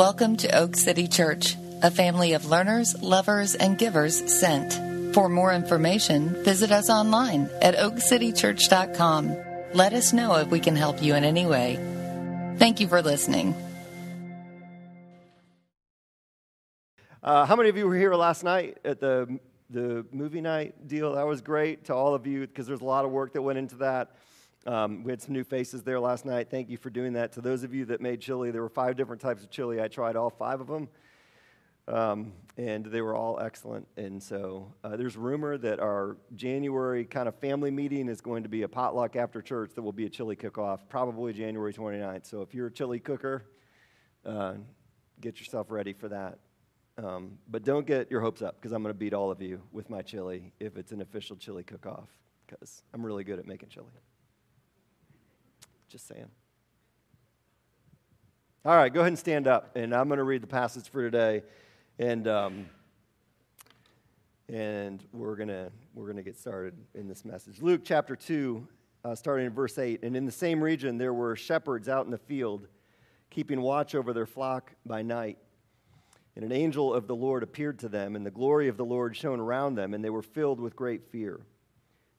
Welcome to Oak City Church, a family of learners, lovers, and givers sent. For more information, visit us online at oakcitychurch.com. Let us know if we can help you in any way. Thank you for listening. Uh, how many of you were here last night at the the movie night deal? That was great to all of you because there's a lot of work that went into that. Um, we had some new faces there last night. Thank you for doing that. To those of you that made chili, there were five different types of chili. I tried all five of them, um, and they were all excellent. And so uh, there's rumor that our January kind of family meeting is going to be a potluck after church that will be a chili cook-off, probably January 29th. So if you're a chili cooker, uh, get yourself ready for that. Um, but don't get your hopes up because I'm going to beat all of you with my chili if it's an official chili cook-off because I'm really good at making chili. Just saying. All right, go ahead and stand up, and I'm going to read the passage for today, and um, and we're gonna we're gonna get started in this message. Luke chapter two, uh, starting in verse eight, and in the same region there were shepherds out in the field, keeping watch over their flock by night. And an angel of the Lord appeared to them, and the glory of the Lord shone around them, and they were filled with great fear.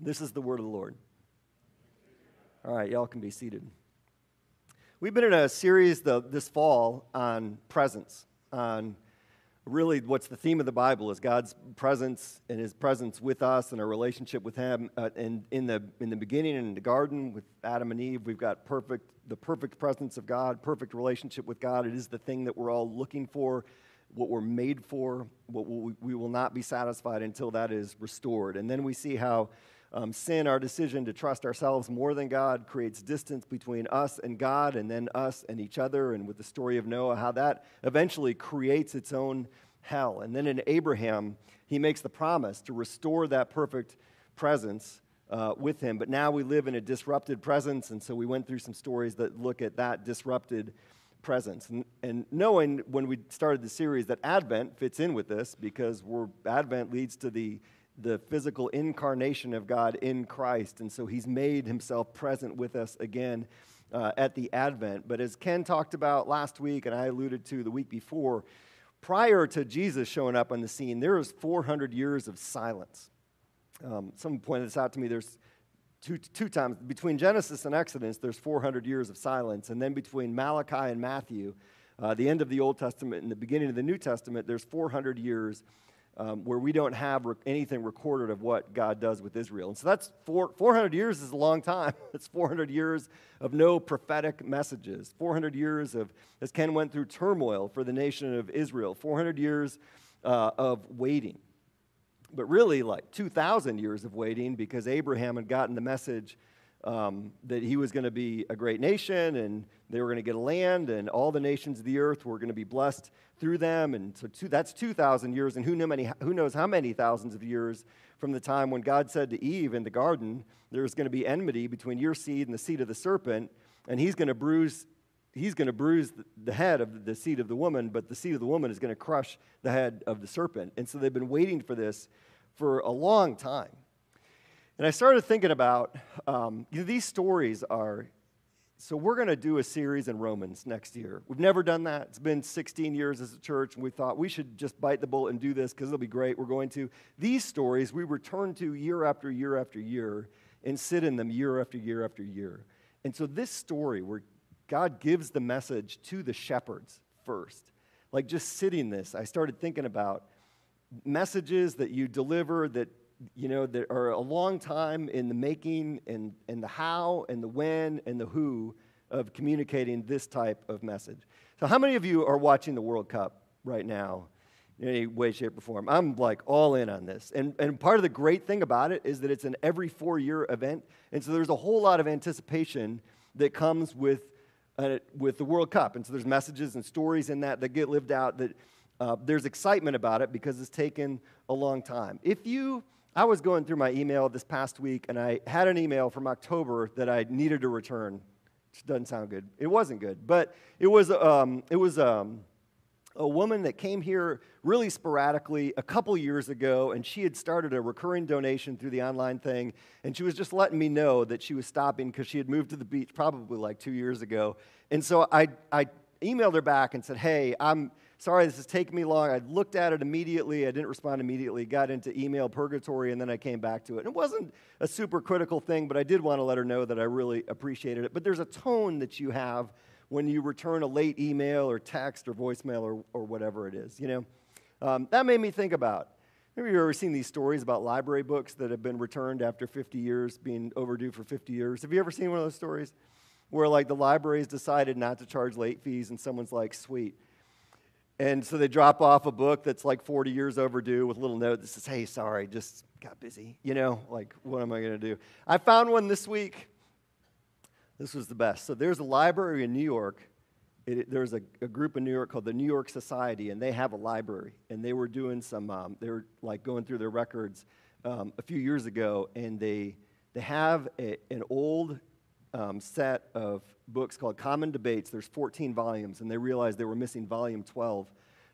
This is the word of the Lord. All right, y'all can be seated. We've been in a series the, this fall on presence, on really what's the theme of the Bible is God's presence and His presence with us and our relationship with Him. Uh, and in the in the beginning in the garden with Adam and Eve, we've got perfect the perfect presence of God, perfect relationship with God. It is the thing that we're all looking for what we're made for, what we will not be satisfied until that is restored. And then we see how um, sin, our decision to trust ourselves more than God, creates distance between us and God, and then us and each other. And with the story of Noah, how that eventually creates its own hell. And then in Abraham, he makes the promise to restore that perfect presence uh, with him. But now we live in a disrupted presence, and so we went through some stories that look at that disrupted presence. And, and, knowing when we started the series that Advent fits in with this because we're, Advent leads to the the physical incarnation of God in Christ. And so he's made himself present with us again uh, at the Advent. But as Ken talked about last week, and I alluded to the week before, prior to Jesus showing up on the scene, there was 400 years of silence. Um, someone pointed this out to me. There's two, two times between Genesis and Exodus, there's 400 years of silence. And then between Malachi and Matthew, uh, the end of the Old Testament and the beginning of the New Testament, there's 400 years um, where we don't have re- anything recorded of what God does with Israel. And so that's four, 400 years is a long time. it's 400 years of no prophetic messages, 400 years of, as Ken went through, turmoil for the nation of Israel, 400 years uh, of waiting. But really, like 2,000 years of waiting because Abraham had gotten the message um, that he was going to be a great nation and they were going to get a land and all the nations of the earth were going to be blessed through them. And so two, that's 2,000 years, and who, know many, who knows how many thousands of years from the time when God said to Eve in the garden, there's going to be enmity between your seed and the seed of the serpent, and he's going to bruise. He's going to bruise the head of the seed of the woman, but the seed of the woman is going to crush the head of the serpent. And so they've been waiting for this for a long time. And I started thinking about um, you know, these stories are. So, we're going to do a series in Romans next year. We've never done that. It's been 16 years as a church, and we thought we should just bite the bullet and do this because it'll be great. We're going to. These stories we return to year after year after year and sit in them year after year after year. And so, this story where God gives the message to the shepherds first, like just sitting this, I started thinking about messages that you deliver that you know that are a long time in the making and, and the how and the when and the who of communicating this type of message. So, how many of you are watching the World Cup right now? In any way, shape, or form. I'm like all in on this. And, and part of the great thing about it is that it's an every four year event. And so there's a whole lot of anticipation that comes with, uh, with the World Cup. And so there's messages and stories in that that get lived out that uh, there's excitement about it because it's taken a long time. If you, I was going through my email this past week and I had an email from October that I needed to return doesn't sound good. It wasn't good, but it was, um, it was um, a woman that came here really sporadically a couple years ago, and she had started a recurring donation through the online thing, and she was just letting me know that she was stopping because she had moved to the beach probably like two years ago. And so I, I emailed her back and said, Hey, I'm sorry this is taking me long. I looked at it immediately. I didn't respond immediately. Got into email purgatory, and then I came back to it. And it wasn't a super critical thing, but I did want to let her know that I really appreciated it. But there's a tone that you have when you return a late email or text or voicemail or, or whatever it is, you know? Um, that made me think about Maybe you've ever seen these stories about library books that have been returned after 50 years, being overdue for 50 years. Have you ever seen one of those stories? Where, like, the libraries decided not to charge late fees, and someone's like, sweet, and so they drop off a book that's like 40 years overdue with a little note that says, hey, sorry, just got busy. You know, like, what am I going to do? I found one this week. This was the best. So there's a library in New York. It, there's a, a, group in New York called the New York Society, and they have a library. And they were doing some, um, they were like going through their records um, a few years ago, and they, they have a, an old um, set of books called Common Debates. There's 14 volumes, and they realized they were missing volume 12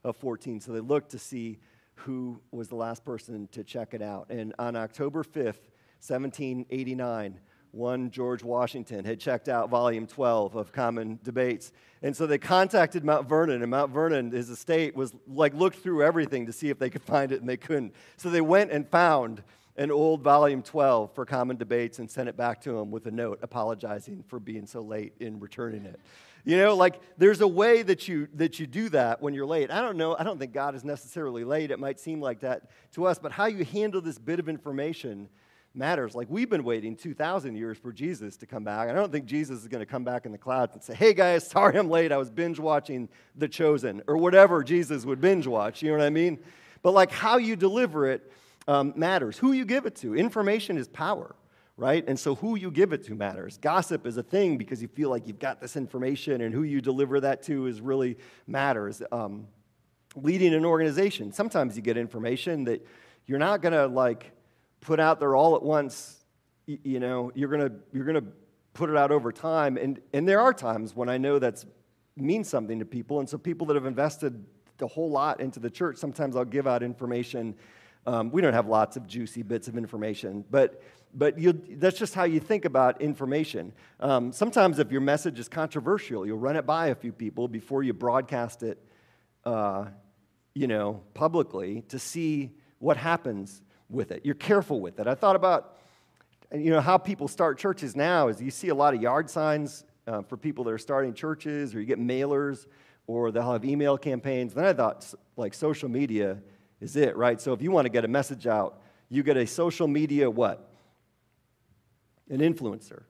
of 14. So they looked to see who was the last person to check it out. And on October 5th, 1789, one George Washington had checked out volume 12 of Common Debates. And so they contacted Mount Vernon, and Mount Vernon, his estate, was like looked through everything to see if they could find it, and they couldn't. So they went and found an old volume 12 for common debates and sent it back to him with a note apologizing for being so late in returning it. You know, like there's a way that you that you do that when you're late. I don't know, I don't think God is necessarily late. It might seem like that to us, but how you handle this bit of information matters. Like we've been waiting 2,000 years for Jesus to come back. I don't think Jesus is going to come back in the clouds and say, hey guys, sorry I'm late. I was binge watching The Chosen or whatever Jesus would binge watch. You know what I mean? But like how you deliver it um, matters. Who you give it to. Information is power, right? And so who you give it to matters. Gossip is a thing because you feel like you've got this information, and who you deliver that to is really matters. Um, leading an organization, sometimes you get information that you're not to like put out there all at once. You, you know, you're to you're to put it out over time, and and there are times when I know that's means something to people, and so people that have invested a whole lot into the church, sometimes I'll give out information um, we don't have lots of juicy bits of information, but, but that's just how you think about information. Um, sometimes, if your message is controversial, you'll run it by a few people before you broadcast it, uh, you know, publicly to see what happens with it. You're careful with it. I thought about, you know, how people start churches now is you see a lot of yard signs uh, for people that are starting churches, or you get mailers, or they'll have email campaigns. Then I thought, like social media is it, right? So if you want to get a message out, you get a social media what? An influencer,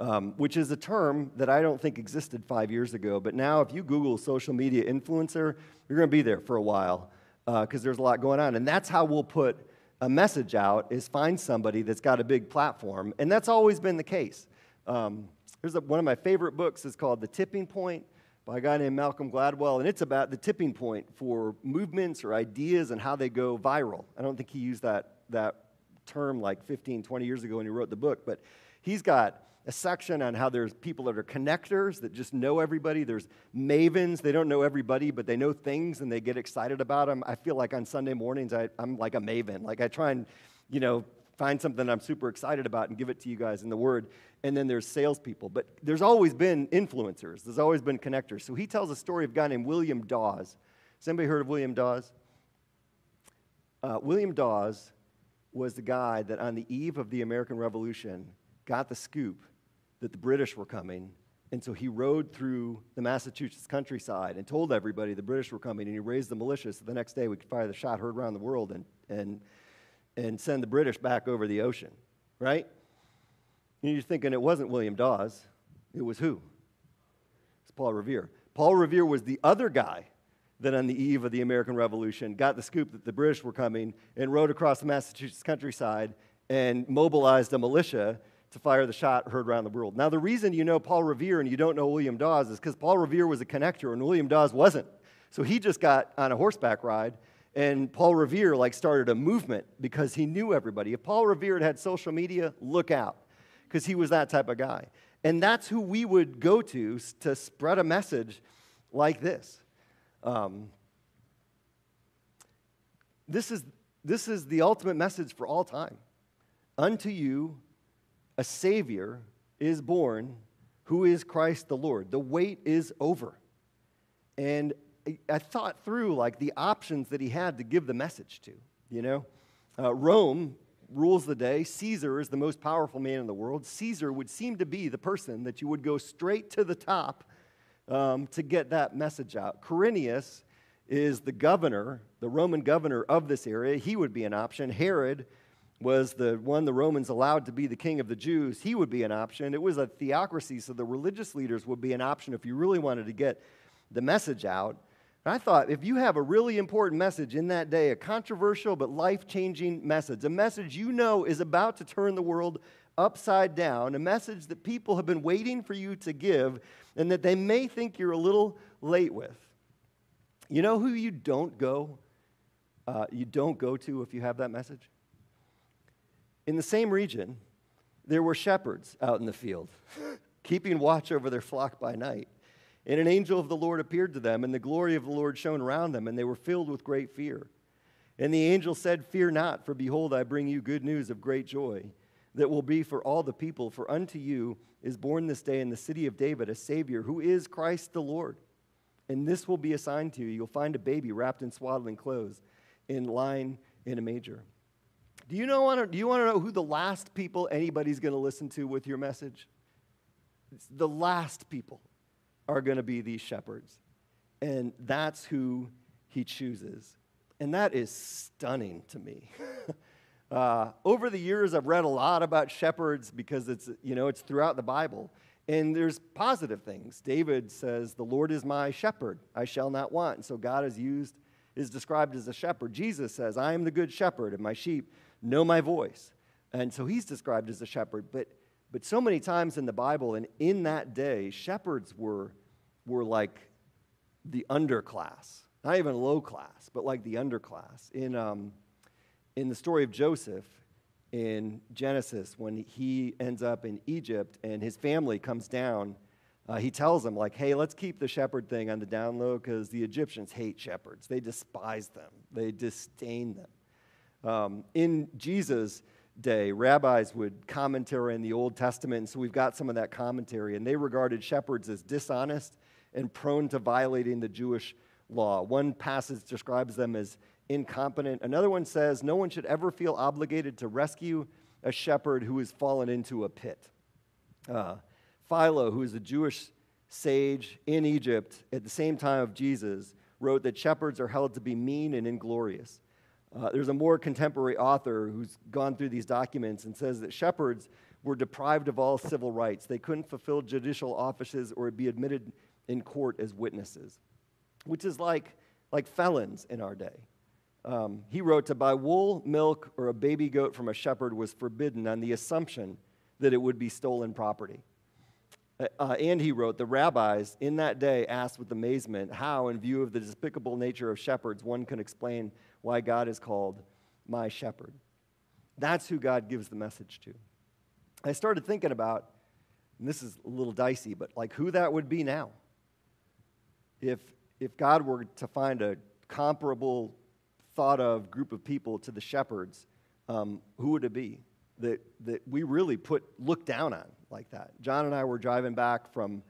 um, which is a term that I don't think existed five years ago. But now, if you Google social media influencer, you're going to be there for a while because uh, there's a lot going on. And that's how we'll put a message out: is find somebody that's got a big platform, and that's always been the case. Um, there's a, one of my favorite books is called The Tipping Point by a guy named Malcolm Gladwell, and it's about the tipping point for movements or ideas and how they go viral. I don't think he used that, that term like 15, 20 years ago when he wrote the book, but he's got a section on how there's people that are connectors that just know everybody. There's mavens, they don't know everybody, but they know things and they get excited about them. I feel like on Sunday mornings, I, I'm like a maven. Like I try and, you know, find something I'm super excited about and give it to you guys in the Word. And then there's salespeople. But there's always been influencers, there's always been connectors. So he tells a story of a guy named William Dawes. Has anybody heard of William Dawes? Uh, William Dawes was the guy that on the eve of the American Revolution got the scoop that the British were coming And so he rode through the Massachusetts countryside and told everybody the British were coming, and he raised the militia so the next day we could fire the shot heard around the world and, and, and send the British back over the ocean, right? And you're thinking it wasn't William Dawes, it was who? It's Paul Revere. Paul Revere was the other guy that on the eve of the American Revolution got the scoop that the British were coming and rode across the Massachusetts countryside and mobilized a militia to fire the shot heard around the world. Now, the reason you know Paul Revere and you don't know William Dawes is because Paul Revere was a connector and William Dawes wasn't. So he just got on a horseback ride, and Paul Revere like started a movement because he knew everybody. If Paul Revere had had social media, look out, because he was that type of guy. And that's who we would go to to spread a message like this. Um, this, is, this is the ultimate message for all time. Unto you a Savior is born who is Christ the Lord. The wait is over. And I thought through like the options that he had to give the message to, you know? Uh, Rome rules the day. Caesar is the most powerful man in the world. Caesar would seem to be the person that you would go straight to the top um, to get that message out. Quirinius is the governor, the Roman governor of this area. He would be an option. Herod was the one the Romans allowed to be the king of the Jews, he would be an option. It was a theocracy, so the religious leaders would be an option if you really wanted to get the message out. And I thought if you have a really important message in that day, a controversial but life changing message, a message you know is about to turn the world upside down, a message that people have been waiting for you to give and that they may think you're a little late with. You know who you don't go? Uh, you don't go to if you have that message? In the same region, there were shepherds out in the field, keeping watch over their flock by night. And an angel of the Lord appeared to them, and the glory of the Lord shone around them, and they were filled with great fear. And the angel said, Fear not, for behold, I bring you good news of great joy that will be for all the people. For unto you is born this day in the city of David a Savior, who is Christ the Lord. And this will be a sign to you. You'll find a baby wrapped in swaddling clothes, in lying in a manger. Do you, know, do you want to know who the last people anybody's going to listen to with your message? It's the last people are going to be these shepherds. And that's who he chooses. And that is stunning to me. uh, over the years, I've read a lot about shepherds because it's, you know, it's throughout the Bible. And there's positive things. David says, The Lord is my shepherd, I shall not want. And so God is used, is described as a shepherd. Jesus says, I am the good shepherd, and my sheep know my voice. And so he's described as a shepherd. But, but so many times in the Bible and in that day, shepherds were, were like the underclass, not even low class, but like the underclass. In, um, in the story of Joseph in Genesis, when he ends up in Egypt and his family comes down, uh, he tells them, like, hey, let's keep the shepherd thing on the down low because the Egyptians hate shepherds. They despise them, they disdain them. Um, in Jesus' day, rabbis would commentary in the Old Testament, and so we've got some of that commentary, and they regarded shepherds as dishonest and prone to violating the Jewish law. One passage describes them as incompetent. Another one says no one should ever feel obligated to rescue a shepherd who has fallen into a pit. Uh, Philo, who is a Jewish sage in Egypt at the same time of Jesus, wrote that shepherds are held to be mean and inglorious. Uh, there's a more contemporary author who's gone through these documents and says that shepherds were deprived of all civil rights. They couldn't fulfill judicial offices or be admitted in court as witnesses, which is like, like felons in our day. Um, he wrote to buy wool, milk, or a baby goat from a shepherd was forbidden on the assumption that it would be stolen property. Uh, uh and he wrote, the rabbis in that day asked with amazement how, in view of the despicable nature of shepherds, one can explain why God is called my shepherd. That's who God gives the message to. I started thinking about, and this is a little dicey, but like who that would be now. If, if God were to find a comparable, thought of group of people to the shepherds, um, who would it be that, that we really put look down on like that? John and I were driving back from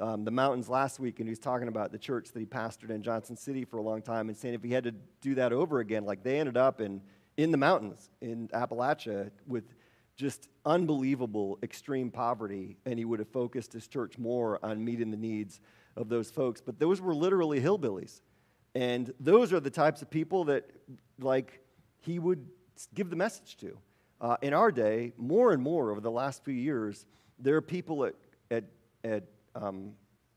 um, the mountains last week, and he was talking about the church that he pastored in Johnson City for a long time, and saying if he had to do that over again, like they ended up in in the mountains in Appalachia with just unbelievable extreme poverty, and he would have focused his church more on meeting the needs of those folks. But those were literally hillbillies. And those are the types of people that, like, he would give the message to. Uh, in our day, more and more over the last few years, there are people at, at, at um,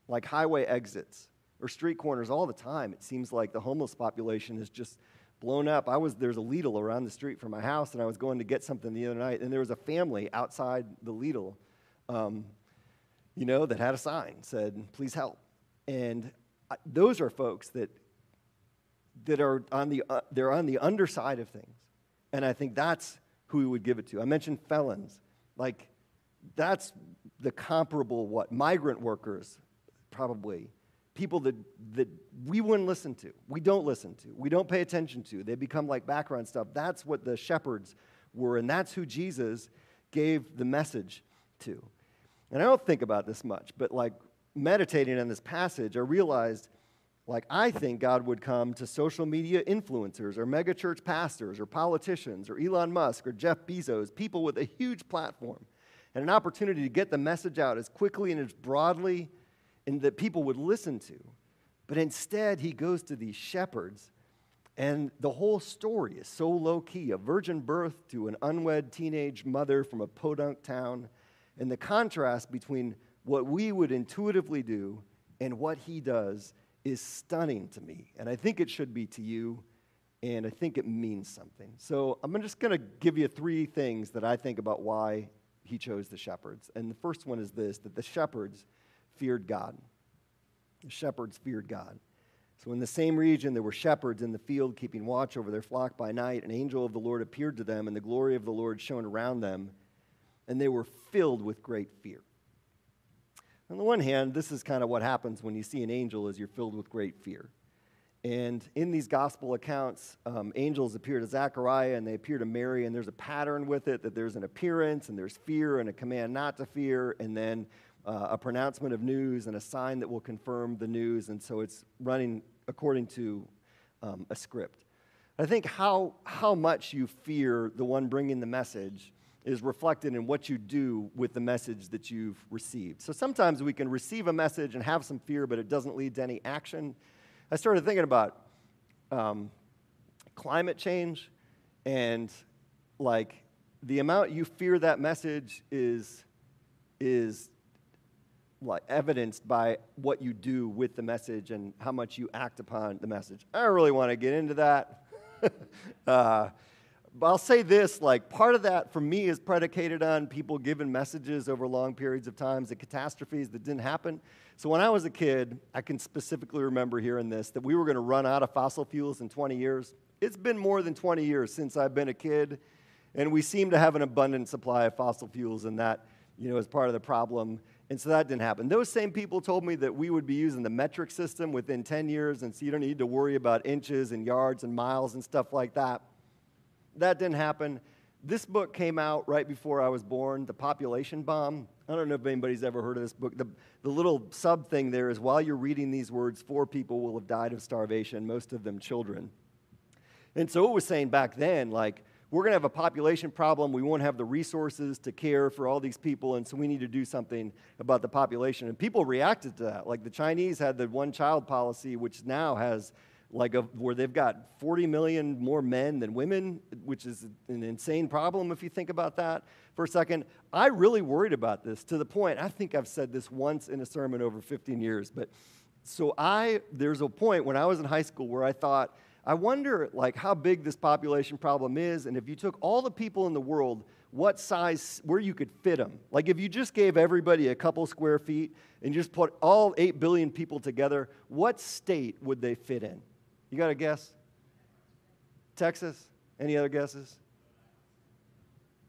like highway exits or street corners all the time. It seems like the homeless population is just blown up. I was there's a Lidl around the street from my house, and I was going to get something the other night, and there was a family outside the Lidl, um, you know, that had a sign said, "Please help," and I, those are folks that that are on the uh, they're on the underside of things, and I think that's who we would give it to. I mentioned felons, like that's the comparable what migrant workers probably people that, that we wouldn't listen to, we don't listen to, we don't pay attention to. They become like background stuff. That's what the shepherds were, and that's who Jesus gave the message to. And I don't think about this much, but like meditating on this passage, I realized like I think God would come to social media influencers or megachurch pastors or politicians or Elon Musk or Jeff Bezos, people with a huge platform and an opportunity to get the message out as quickly and as broadly and that people would listen to. But instead, he goes to these shepherds, and the whole story is so low key a virgin birth to an unwed teenage mother from a podunk town, and the contrast between what we would intuitively do and what he does is stunning to me. And I think it should be to you, and I think it means something. So I'm just going to give you three things that I think about why he chose the shepherds. And the first one is this that the shepherds feared God. The shepherds feared God. So, in the same region, there were shepherds in the field keeping watch over their flock by night. An angel of the Lord appeared to them, and the glory of the Lord shone around them, and they were filled with great fear. On the one hand, this is kind of what happens when you see an angel is you're filled with great fear. And in these gospel accounts, um, angels appear to Zechariah and they appear to Mary, and there's a pattern with it that there's an appearance and there's fear and a command not to fear, and then uh, a pronouncement of news and a sign that will confirm the news. And so it's running according to um, a script. I think how, how much you fear the one bringing the message is reflected in what you do with the message that you've received. So sometimes we can receive a message and have some fear, but it doesn't lead to any action. I started thinking about um, climate change and like the amount you fear that message is is like evidenced by what you do with the message and how much you act upon the message. I don't really want to get into that. uh, but I'll say this like, part of that for me is predicated on people giving messages over long periods of times, the catastrophes that didn't happen. So when I was a kid, I can specifically remember hearing this that we were going to run out of fossil fuels in 20 years. It's been more than 20 years since I've been a kid, and we seem to have an abundant supply of fossil fuels, and that, you know, is part of the problem. And so that didn't happen. Those same people told me that we would be using the metric system within 10 years, and so you don't need to worry about inches and yards and miles and stuff like that. That didn't happen. This book came out right before I was born, The Population Bomb. I don't know if anybody's ever heard of this book. The, the little sub thing there is while you're reading these words, four people will have died of starvation, most of them children. And so it was saying back then, like, we're going to have a population problem. We won't have the resources to care for all these people, and so we need to do something about the population. And people reacted to that. Like the Chinese had the one child policy, which now has like a, where they've got 40 million more men than women, which is an insane problem if you think about that for a second. I really worried about this to the point, I think I've said this once in a sermon over 15 years, but so I, there's a point when I was in high school where I thought, I wonder like how big this population problem is, and if you took all the people in the world, what size, where you could fit them. Like if you just gave everybody a couple square feet and just put all 8 billion people together, what state would they fit in? You got a guess? Texas? Any other guesses?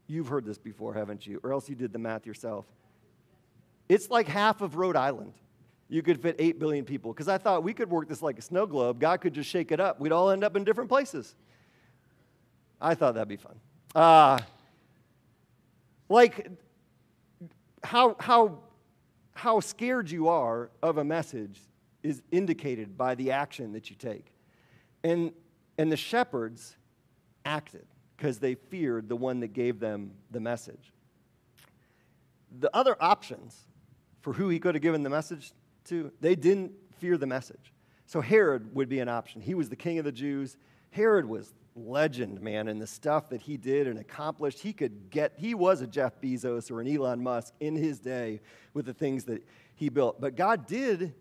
You've heard this before, haven't you? Or else you did the math yourself. It's like half of Rhode Island you could fit 8 billion people. Because I thought we could work this like a snow globe. God could just shake it up. We'd all end up in different places. I thought that'd be fun. Uh, like, how, how, how scared you are of a message is indicated by the action that you take. And, and the shepherds acted. because they feared the one that gave them the message. The other options for who he could have given the message to, they didn't fear the message. So Herod would be an option. He was the king of the Jews. Herod was legend, man, and the stuff that he did and accomplished. He could get, he was a Jeff Bezos or an Elon Musk in his day with the things that he built. But God did,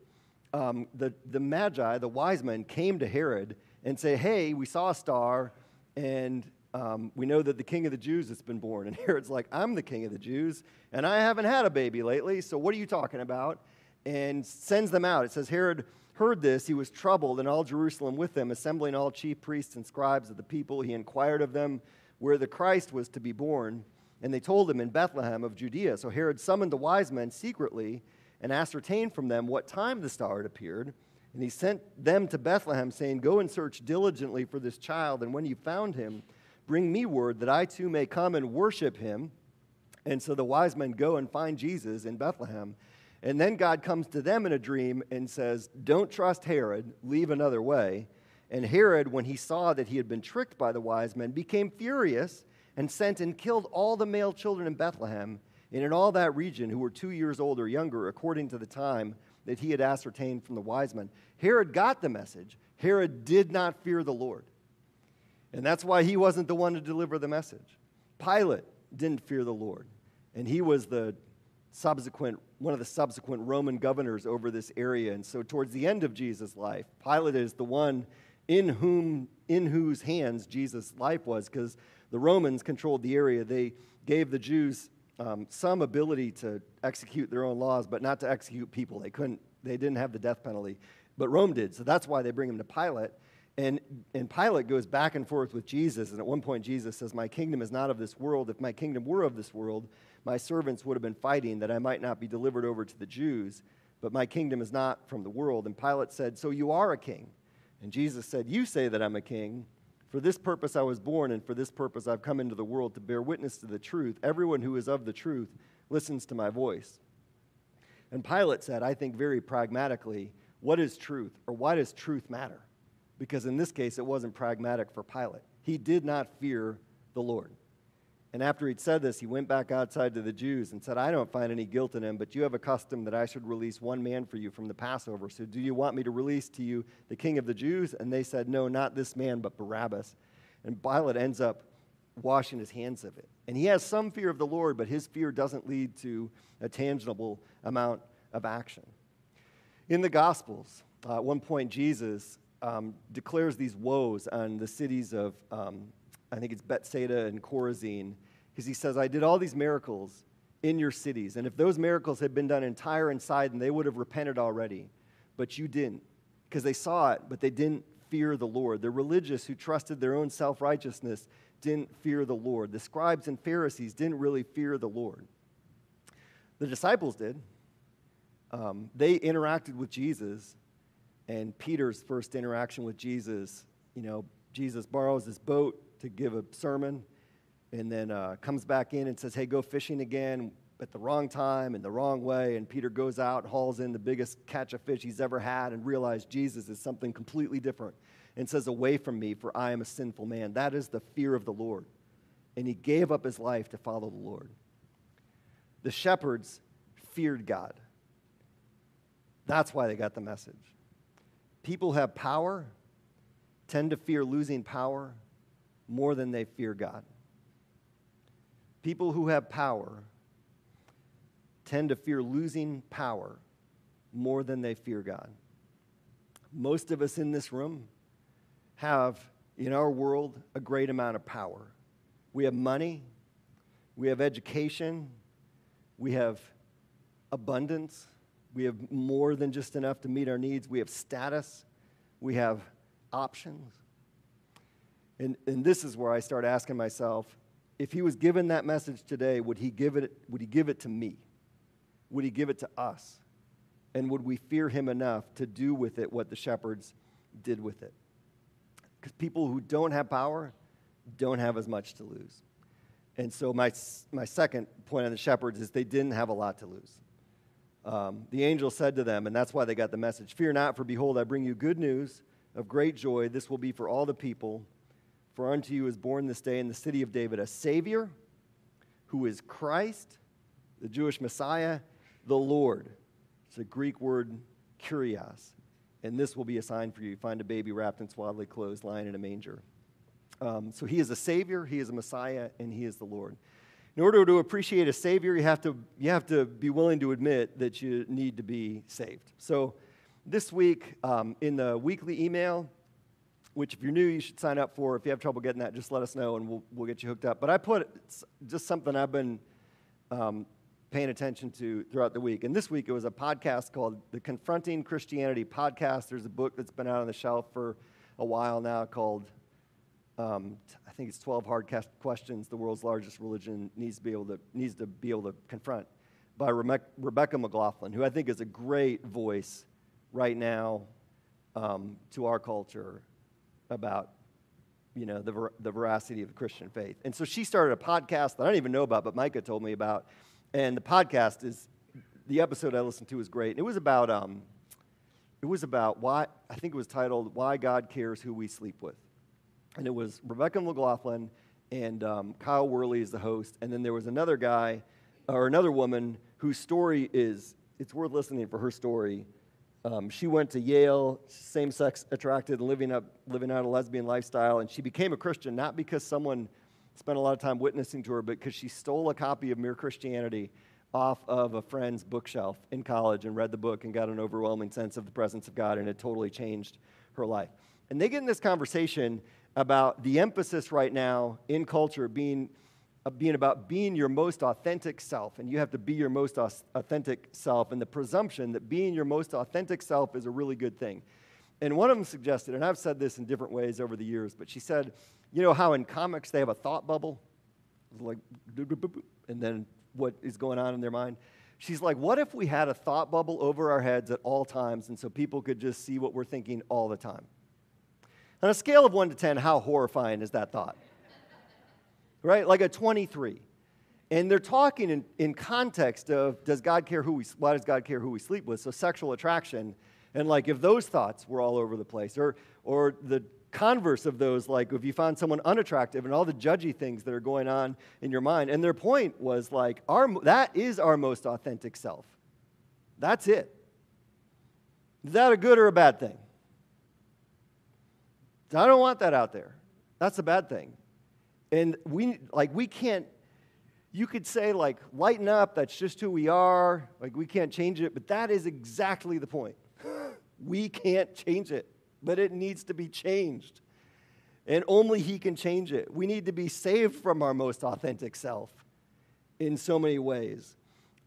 um, the, the Magi, the wise men, came to Herod and say, Hey, we saw a star, and um, we know that the king of the Jews has been born. And Herod's like, I'm the king of the Jews, and I haven't had a baby lately, so what are you talking about? And sends them out. It says, Herod heard this, he was troubled, and all Jerusalem with him, assembling all chief priests and scribes of the people. He inquired of them where the Christ was to be born. And they told him in Bethlehem of Judea. So Herod summoned the wise men secretly and ascertained from them what time the star had appeared. And he sent them to Bethlehem, saying, Go and search diligently for this child, and when you found him, bring me word that I too may come and worship him. And so the wise men go and find Jesus in Bethlehem. And then God comes to them in a dream and says, Don't trust Herod, leave another way. And Herod, when he saw that he had been tricked by the wise men, became furious and sent and killed all the male children in Bethlehem and in all that region who were two years old or younger, according to the time that he had ascertained from the wise men. Herod got the message. Herod did not fear the Lord. And that's why he wasn't the one to deliver the message. Pilate didn't fear the Lord. And he was the subsequent, one of the subsequent Roman governors over this area. And so, towards the end of Jesus' life, Pilate is the one in whom, in whose hands Jesus' life was, because the Romans controlled the area. They gave the Jews um, some ability to execute their own laws, but not to execute people. They couldn't. They didn't have the death penalty, but Rome did. So that's why they bring him to Pilate. And, and Pilate goes back and forth with Jesus. And at one point, Jesus says, My kingdom is not of this world. If my kingdom were of this world, my servants would have been fighting that I might not be delivered over to the Jews, but my kingdom is not from the world. And Pilate said, So you are a king. And Jesus said, You say that I'm a king. For this purpose I was born, and for this purpose I've come into the world to bear witness to the truth. Everyone who is of the truth listens to my voice. And Pilate said, I think very pragmatically, what is truth, or why does truth matter? Because in this case, it wasn't pragmatic for Pilate. He did not fear the Lord. And after he'd said this, he went back outside to the Jews and said, I don't find any guilt in him, but you have a custom that I should release one man for you from the Passover. So do you want me to release to you the king of the Jews? And they said, No, not this man, but Barabbas. And Pilate ends up washing his hands of it. And he has some fear of the Lord, but his fear doesn't lead to a tangible amount of action. In the Gospels, uh, at one point, Jesus um, declares these woes on the cities of, um, I think it's Bethsaida and Chorazin because he says, I did all these miracles in your cities. And if those miracles had been done in Tyre and Sidon, then they would have repented already. But you didn't, because they saw it, but they didn't fear the Lord. The religious who trusted their own self righteousness didn't fear the Lord. The scribes and Pharisees didn't really fear the Lord. The disciples did. Um, they interacted with Jesus, and Peter's first interaction with Jesus, you know, Jesus borrows his boat to give a sermon and then uh, comes back in and says, Hey, go fishing again at the wrong time and the wrong way. And Peter goes out hauls in the biggest catch of fish he's ever had and realizes Jesus is something completely different and says, Away from me, for I am a sinful man. That is the fear of the Lord. And he gave up his life to follow the Lord. The shepherds feared God. That's why they got the message. People have power, tend to fear losing power more than they fear God. People who have power tend to fear losing power more than they fear God. Most of us in this room have, in our world, a great amount of power. We have money, we have education, we have abundance, we have more than just enough to meet our needs, we have status, we have options. And, and this is where I start asking myself if he was given that message today, would he give it, would he give it to me? Would he give it to us? And would we fear him enough to do with it what the shepherds did with it? Because people who don't have power don't have as much to lose. And so, my, my second point on the shepherds is they didn't have a lot to lose. Um, the angel said to them, and that's why they got the message Fear not, for behold, I bring you good news of great joy. This will be for all the people. For unto you is born this day in the city of David a Savior, who is Christ, the Jewish Messiah, the Lord. It's a Greek word, kurios. And this will be a sign for you. Find a baby wrapped in swaddling clothes, lying in a manger. Um, so he is a Savior, he is a Messiah, and he is the Lord. In order to appreciate a Savior, you have to, you have to be willing to admit that you need to be saved. So this week, um, in the weekly email, which if you're new, you should sign up for. If you have trouble getting that, just let us know and we'll, we'll get you hooked up. But I put just something I've been um, paying attention to throughout the week. And this week it was a podcast called the Confronting Christianity Podcast. There's a book that's been out on the shelf for a while now called, um, I think it's 12 Hard Questions the World's Largest Religion Needs to Be Able to, needs to, be able to Confront by Rebecca McLaughlin, who I think is a great voice right now um, to our culture about you know, the, ver- the veracity of the Christian faith. And so she started a podcast that I don't even know about, but Micah told me about. And the podcast is, the episode I listened to was great. It was about, um, it was about why, I think it was titled, Why God Cares Who We Sleep With. And it was Rebecca McLaughlin and um, Kyle Worley is the host. And then there was another guy, or another woman, whose story is, it's worth listening for her story um, she went to Yale, same sex attracted, living, up, living out a lesbian lifestyle, and she became a Christian not because someone spent a lot of time witnessing to her, but because she stole a copy of Mere Christianity off of a friend's bookshelf in college and read the book and got an overwhelming sense of the presence of God, and it totally changed her life. And they get in this conversation about the emphasis right now in culture being being about being your most authentic self, and you have to be your most authentic self, and the presumption that being your most authentic self is a really good thing. And one of them suggested, and I've said this in different ways over the years, but she said, you know how in comics they have a thought bubble? Like, and then what is going on in their mind? She's like, what if we had a thought bubble over our heads at all times, and so people could just see what we're thinking all the time? On a scale of 1 to 10, how horrifying is that thought? Right? Like a 23. And they're talking in, in context of does God care who we, why does God care who we sleep with? So sexual attraction. And like if those thoughts were all over the place, or, or the converse of those, like if you found someone unattractive and all the judgy things that are going on in your mind. And their point was like, our, that is our most authentic self. That's it. Is that a good or a bad thing? I don't want that out there. That's a bad thing. And we like we can't you could say like lighten up, that's just who we are, like we can't change it, but that is exactly the point. we can't change it, but it needs to be changed. And only he can change it. We need to be saved from our most authentic self in so many ways.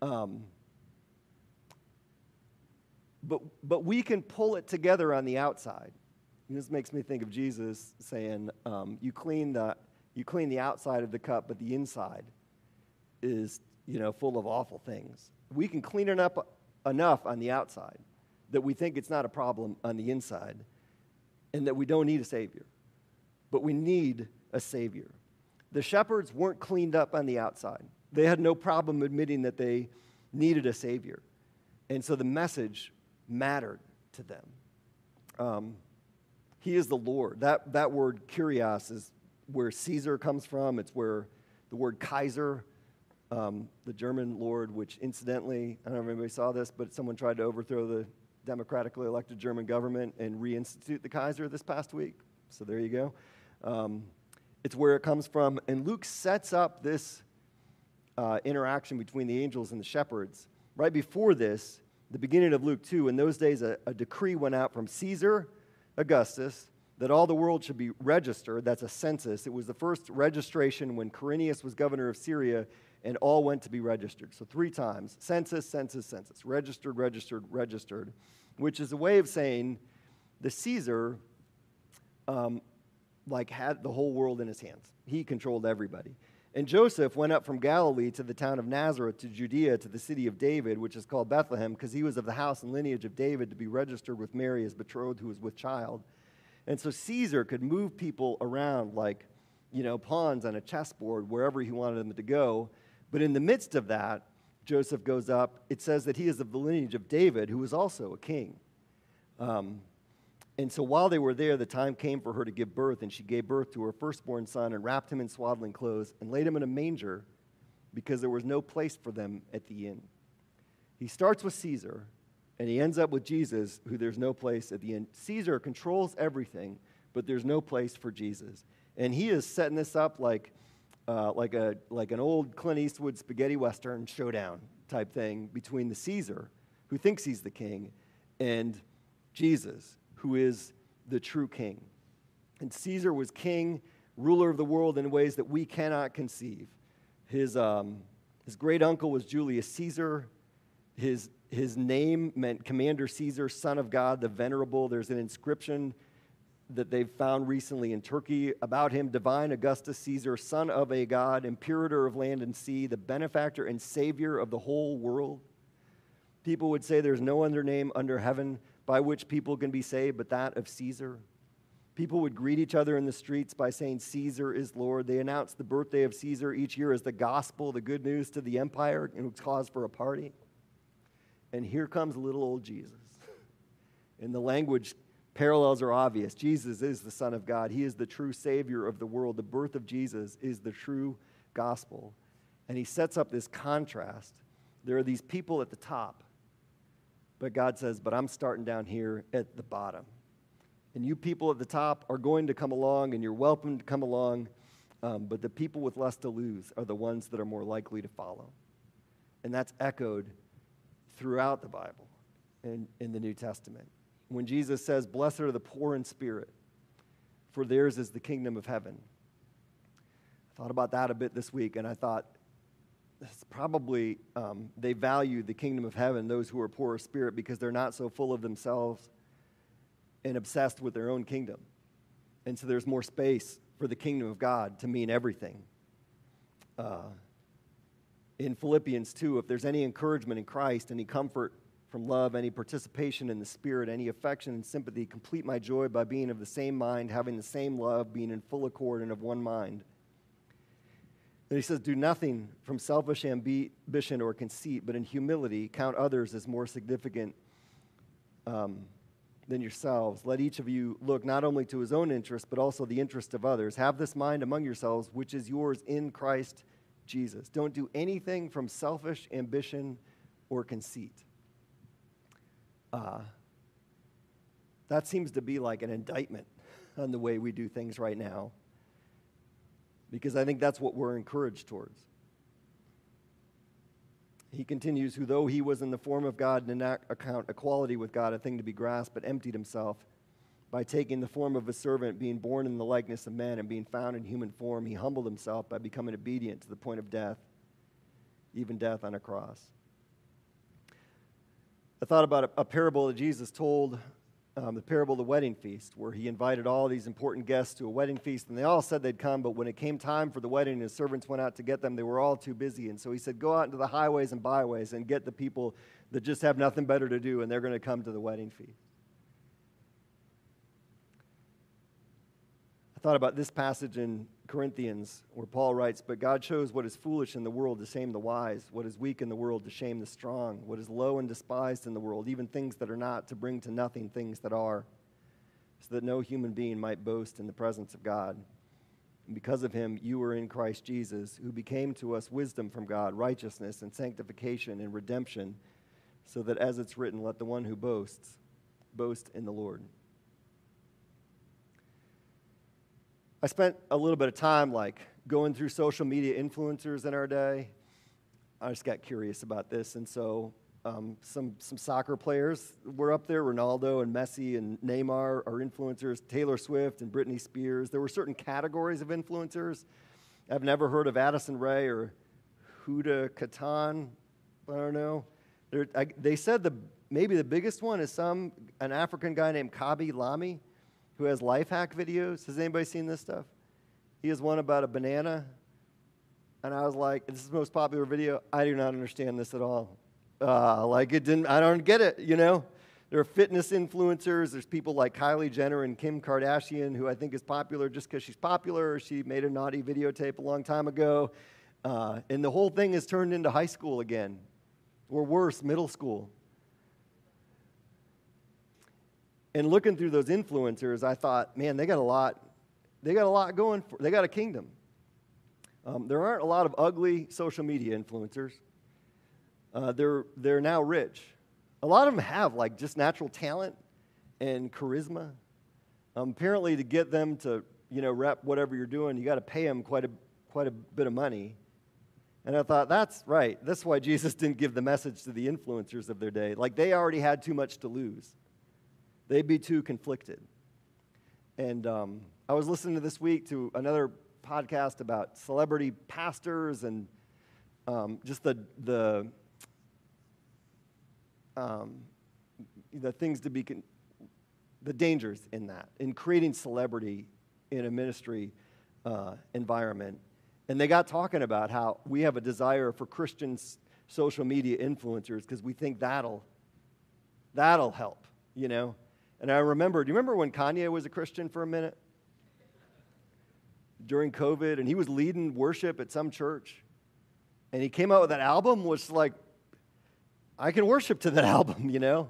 Um, but, but we can pull it together on the outside. And this makes me think of Jesus saying, um, You clean the you clean the outside of the cup, but the inside is, you know, full of awful things. We can clean it up enough on the outside that we think it's not a problem on the inside and that we don't need a Savior. But we need a Savior. The shepherds weren't cleaned up on the outside, they had no problem admitting that they needed a Savior. And so the message mattered to them. Um, he is the Lord. That, that word kurios is where Caesar comes from. It's where the word Kaiser, um, the German lord, which incidentally, I don't know if anybody saw this, but someone tried to overthrow the democratically elected German government and reinstitute the Kaiser this past week. So there you go. Um, it's where it comes from. And Luke sets up this uh, interaction between the angels and the shepherds. Right before this, the beginning of Luke 2, in those days, a, a decree went out from Caesar Augustus that all the world should be registered. That's a census. It was the first registration when Quirinius was governor of Syria, and all went to be registered. So three times census, census, census. Registered, registered, registered, which is a way of saying the Caesar, um, like, had the whole world in his hands. He controlled everybody. And Joseph went up from Galilee to the town of Nazareth to Judea to the city of David, which is called Bethlehem, because he was of the house and lineage of David to be registered with Mary, his betrothed, who was with child. And so Caesar could move people around like, you know, pawns on a chessboard wherever he wanted them to go. But in the midst of that, Joseph goes up. It says that he is of the lineage of David, who was also a king. Um, and so while they were there, the time came for her to give birth, and she gave birth to her firstborn son and wrapped him in swaddling clothes and laid him in a manger because there was no place for them at the inn. He starts with Caesar, and he ends up with Jesus, who there's no place at the end. Caesar controls everything, but there's no place for Jesus. And he is setting this up like, uh, like, a, like an old Clint Eastwood spaghetti western showdown type thing between the Caesar, who thinks he's the king, and Jesus, who is the true king. And Caesar was king, ruler of the world in ways that we cannot conceive. His, um, his great uncle was Julius Caesar. His, his name meant Commander Caesar, son of God, the venerable. There's an inscription that they've found recently in Turkey about him Divine Augustus Caesar, son of a God, imperator of land and sea, the benefactor and savior of the whole world. People would say there's no other name under heaven by which people can be saved but that of Caesar. People would greet each other in the streets by saying, Caesar is Lord. They announced the birthday of Caesar each year as the gospel, the good news to the empire, and it was cause for a party. And here comes little old Jesus. And the language parallels are obvious. Jesus is the Son of God, He is the true Savior of the world. The birth of Jesus is the true gospel. And He sets up this contrast. There are these people at the top but God says, But I'm starting down here at the bottom. And you people at the top are going to come along, and you're welcome to come along. Um, but the people with less to lose are the ones that are more likely to follow. And that's echoed throughout the Bible and in the New Testament. When Jesus says, Blessed are the poor in spirit, for theirs is the kingdom of heaven. I thought about that a bit this week, and I thought, it's probably um, they value the kingdom of heaven, those who are poor of spirit, because they're not so full of themselves and obsessed with their own kingdom. And so there's more space for the kingdom of God to mean everything. Uh, in Philippians 2, if there's any encouragement in Christ, any comfort from love, any participation in the Spirit, any affection and sympathy, complete my joy by being of the same mind, having the same love, being in full accord and of one mind. Then he says, Do nothing from selfish ambition or conceit, but in humility count others as more significant um, than yourselves. Let each of you look not only to his own interest, but also the interest of others. Have this mind among yourselves, which is yours in Christ. Don't do anything from selfish ambition or conceit. Uh, that seems to be like an indictment on the way we do things right now because I think that's what we're encouraged towards. He continues, who though he was in the form of God, did not account equality with God a thing to be grasped, but emptied himself by taking the form of a servant, being born in the likeness of men, and being found in human form. He humbled himself by becoming obedient to the point of death, even death on a cross. I thought about a, a parable that Jesus told um, the parable of the wedding feast, where he invited all these important guests to a wedding feast, and they all said they'd come, but when it came time for the wedding, and his servants went out to get them. They were all too busy. And so he said, Go out into the highways and byways and get the people that just have nothing better to do, and they're going to come to the wedding feast. I thought about this passage in Corinthians where Paul writes, But God chose what is foolish in the world to shame the wise, what is weak in the world to shame the strong, what is low and despised in the world, even things that are not, to bring to nothing things that are, so that no human being might boast in the presence of God. And because of him, you are in Christ Jesus, who became to us wisdom from God, righteousness and sanctification and redemption, so that as it's written, let the one who boasts boast in the Lord. I spent a little bit of time like going through social media influencers in our day. I just got curious about this, and so um, some some soccer players were up there. Ronaldo and Messi and Neymar are influencers. Taylor Swift and Britney Spears. There were certain categories of influencers. I've never heard of Addison Rae or Huda Kattan. I don't know. I, they said the maybe the biggest one is some an African guy named Khaby Lame who has life hack videos. Has anybody seen this stuff? He has one about a banana. And I was like, this is the most popular video. I do not understand this at all. Uh, like, it didn't, I don't get it, you know? There are fitness influencers. There's people like Kylie Jenner and Kim Kardashian, who I think is popular just because she's popular. She made a naughty videotape a long time ago. Uh, and the whole thing has turned into high school again, or worse, middle school. And looking through those influencers, I thought, man, they got a lot. They got a lot going for. They got a kingdom. Um, there aren't a lot of ugly social media influencers. Uh, they're they're now rich. A lot of them have like just natural talent and charisma. Um, apparently, to get them to you know rep whatever you're doing, you got to pay them quite a quite a bit of money. And I thought, that's right. That's why Jesus didn't give the message to the influencers of their day. Like they already had too much to lose, they'd be too conflicted. And um, I was listening this week to another podcast about celebrity pastors and um, just the, the, um, the things to be, con- the dangers in that, in creating celebrity in a ministry uh, environment. And they got talking about how we have a desire for Christian social media influencers because we think that'll, that'll help, you know? And I remember, do you remember when Kanye was a Christian for a minute? During COVID, and he was leading worship at some church. And he came out with that album, was like, I can worship to that album, you know?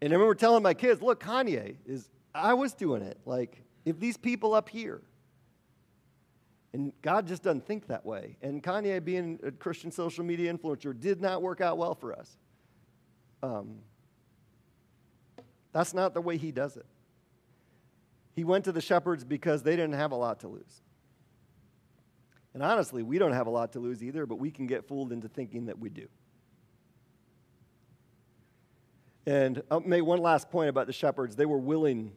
And I remember telling my kids, look, Kanye is, I was doing it. Like, if these people up here, and God just doesn't think that way. And Kanye, being a Christian social media influencer, did not work out well for us. Um, that's not the way he does it. He went to the shepherds because they didn't have a lot to lose. And honestly, we don't have a lot to lose either, but we can get fooled into thinking that we do. And I'll make one last point about the shepherds. They were willing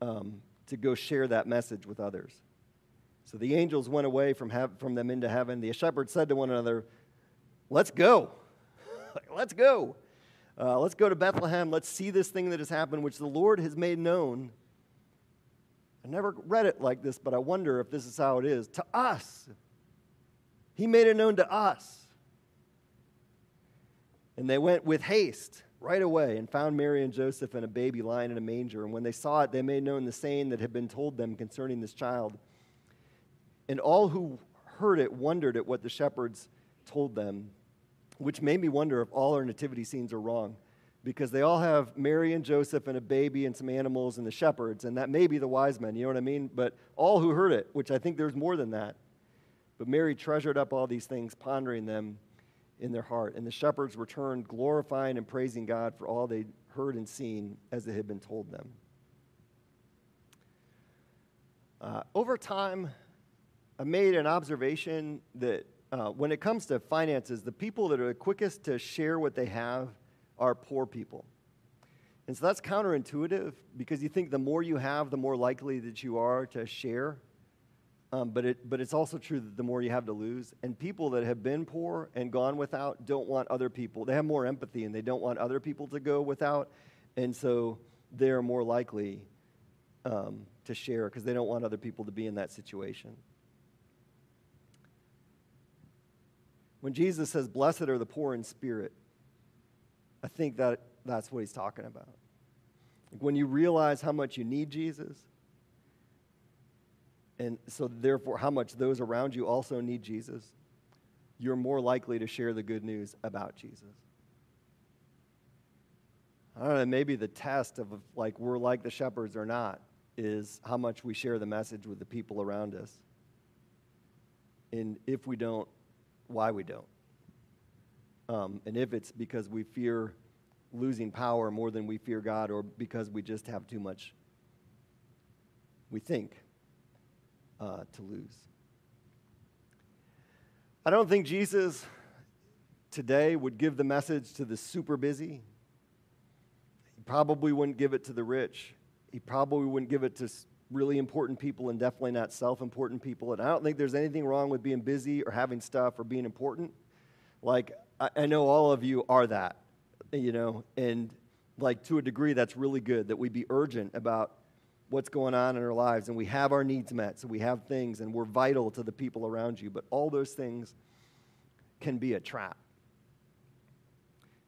um, to go share that message with others. So the angels went away from, from them into heaven. The shepherds said to one another, Let's go. let's go. Uh, let's go to Bethlehem. Let's see this thing that has happened, which the Lord has made known. I never read it like this, but I wonder if this is how it is. To us. He made it known to us. And they went with haste right away and found Mary and Joseph and a baby lying in a manger. And when they saw it, they made known the saying that had been told them concerning this child. And all who heard it wondered at what the shepherds told them, which made me wonder if all our nativity scenes are wrong. Because they all have Mary and Joseph and a baby and some animals and the shepherds, and that may be the wise men, you know what I mean? But all who heard it, which I think there's more than that. But Mary treasured up all these things, pondering them in their heart. And the shepherds returned, glorifying and praising God for all they heard and seen as it had been told them. Uh, over time, I made an observation that uh, when it comes to finances, the people that are the quickest to share what they have are poor people. And so that's counterintuitive because you think the more you have, the more likely that you are to share. Um, but, it, but it's also true that the more you have to lose. And people that have been poor and gone without don't want other people. They have more empathy and they don't want other people to go without. And so they're more likely um, to share because they don't want other people to be in that situation. When Jesus says, Blessed are the poor in spirit, I think that that's what he's talking about. Like when you realize how much you need Jesus, and so therefore how much those around you also need Jesus, you're more likely to share the good news about Jesus. I don't know, maybe the test of like we're like the shepherds or not is how much we share the message with the people around us. And if we don't, why we don't. Um, and if it's because we fear losing power more than we fear God, or because we just have too much, we think, uh, to lose. I don't think Jesus today would give the message to the super busy. He probably wouldn't give it to the rich. He probably wouldn't give it to really important people and definitely not self important people. And I don't think there's anything wrong with being busy or having stuff or being important. Like, I, I know all of you are that, you know, and like to a degree, that's really good that we be urgent about what's going on in our lives and we have our needs met, so we have things and we're vital to the people around you. But all those things can be a trap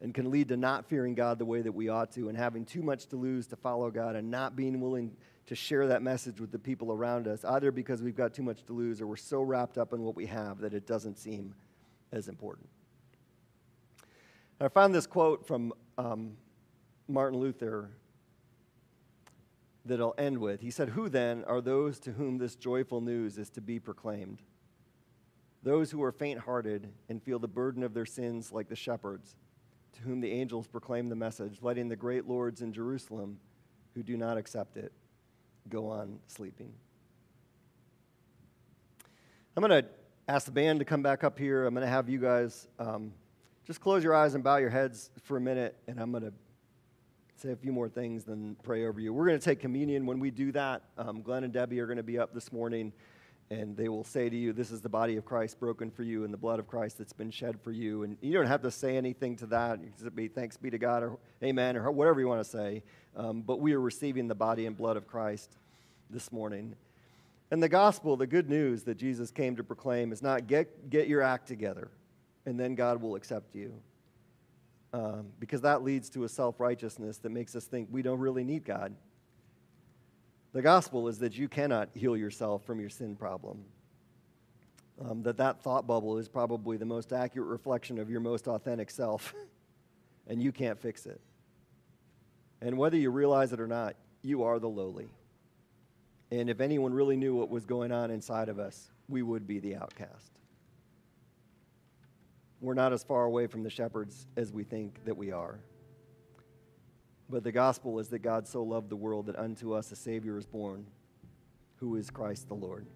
and can lead to not fearing God the way that we ought to and having too much to lose to follow God and not being willing to share that message with the people around us, either because we've got too much to lose or we're so wrapped up in what we have that it doesn't seem as important. I found this quote from um, Martin Luther that I'll end with. He said, Who then are those to whom this joyful news is to be proclaimed? Those who are faint hearted and feel the burden of their sins like the shepherds, to whom the angels proclaim the message, letting the great lords in Jerusalem who do not accept it go on sleeping. I'm going to ask the band to come back up here. I'm going to have you guys um, just close your eyes and bow your heads for a minute, and I'm going to say a few more things, then pray over you. We're going to take communion. When we do that, um, Glenn and Debbie are going to be up this morning, and they will say to you, This is the body of Christ broken for you, and the blood of Christ that's been shed for you. And you don't have to say anything to that. You can be thanks be to God, or amen, or whatever you want to say. Um, but we are receiving the body and blood of Christ this morning. And the gospel, the good news that Jesus came to proclaim, is not get, get your act together, and then God will accept you um, because that leads to a self righteousness that makes us think we don't really need God. The gospel is that you cannot heal yourself from your sin problem. Um, that that thought bubble is probably the most accurate reflection of your most authentic self, and you can't fix it. And whether you realize it or not, you are the lowly. And if anyone really knew what was going on inside of us, we would be the outcast we're not as far away from the shepherds as we think that we are. But the gospel is that God so loved the world that unto us a Savior is born, who is Christ the Lord.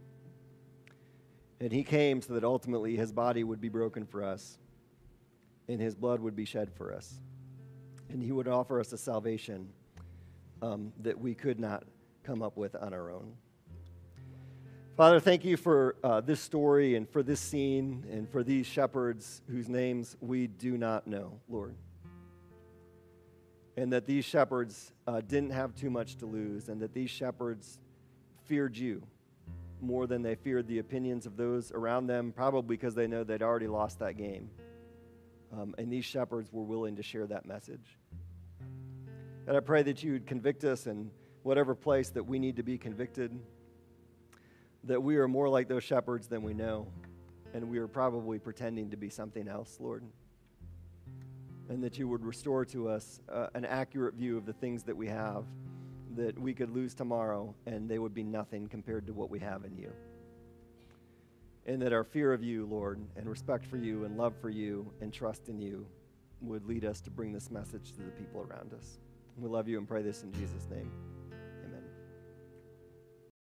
And he came so that ultimately his body would be broken for us, and his blood would be shed for us. And he would offer us a salvation um, that we could not come up with on our own. Father, thank you for uh, this story and for this scene and for these shepherds whose names we do not know, Lord. And that these shepherds uh, didn't have too much to lose, and that these shepherds feared you more than they feared the opinions of those around them, probably because they know they'd already lost that game. Um, and these shepherds were willing to share that message. And I pray that you would convict us in whatever place that we need to be convicted that we are more like those shepherds than we know, and we are probably pretending to be something else, Lord. And that you would restore to us uh, an accurate view of the things that we have that we could lose tomorrow, and they would be nothing compared to what we have in you. And that our fear of you, Lord, and respect for you, and love for you, and trust in you would lead us to bring this message to the people around us. We love you and pray this in Jesus' name.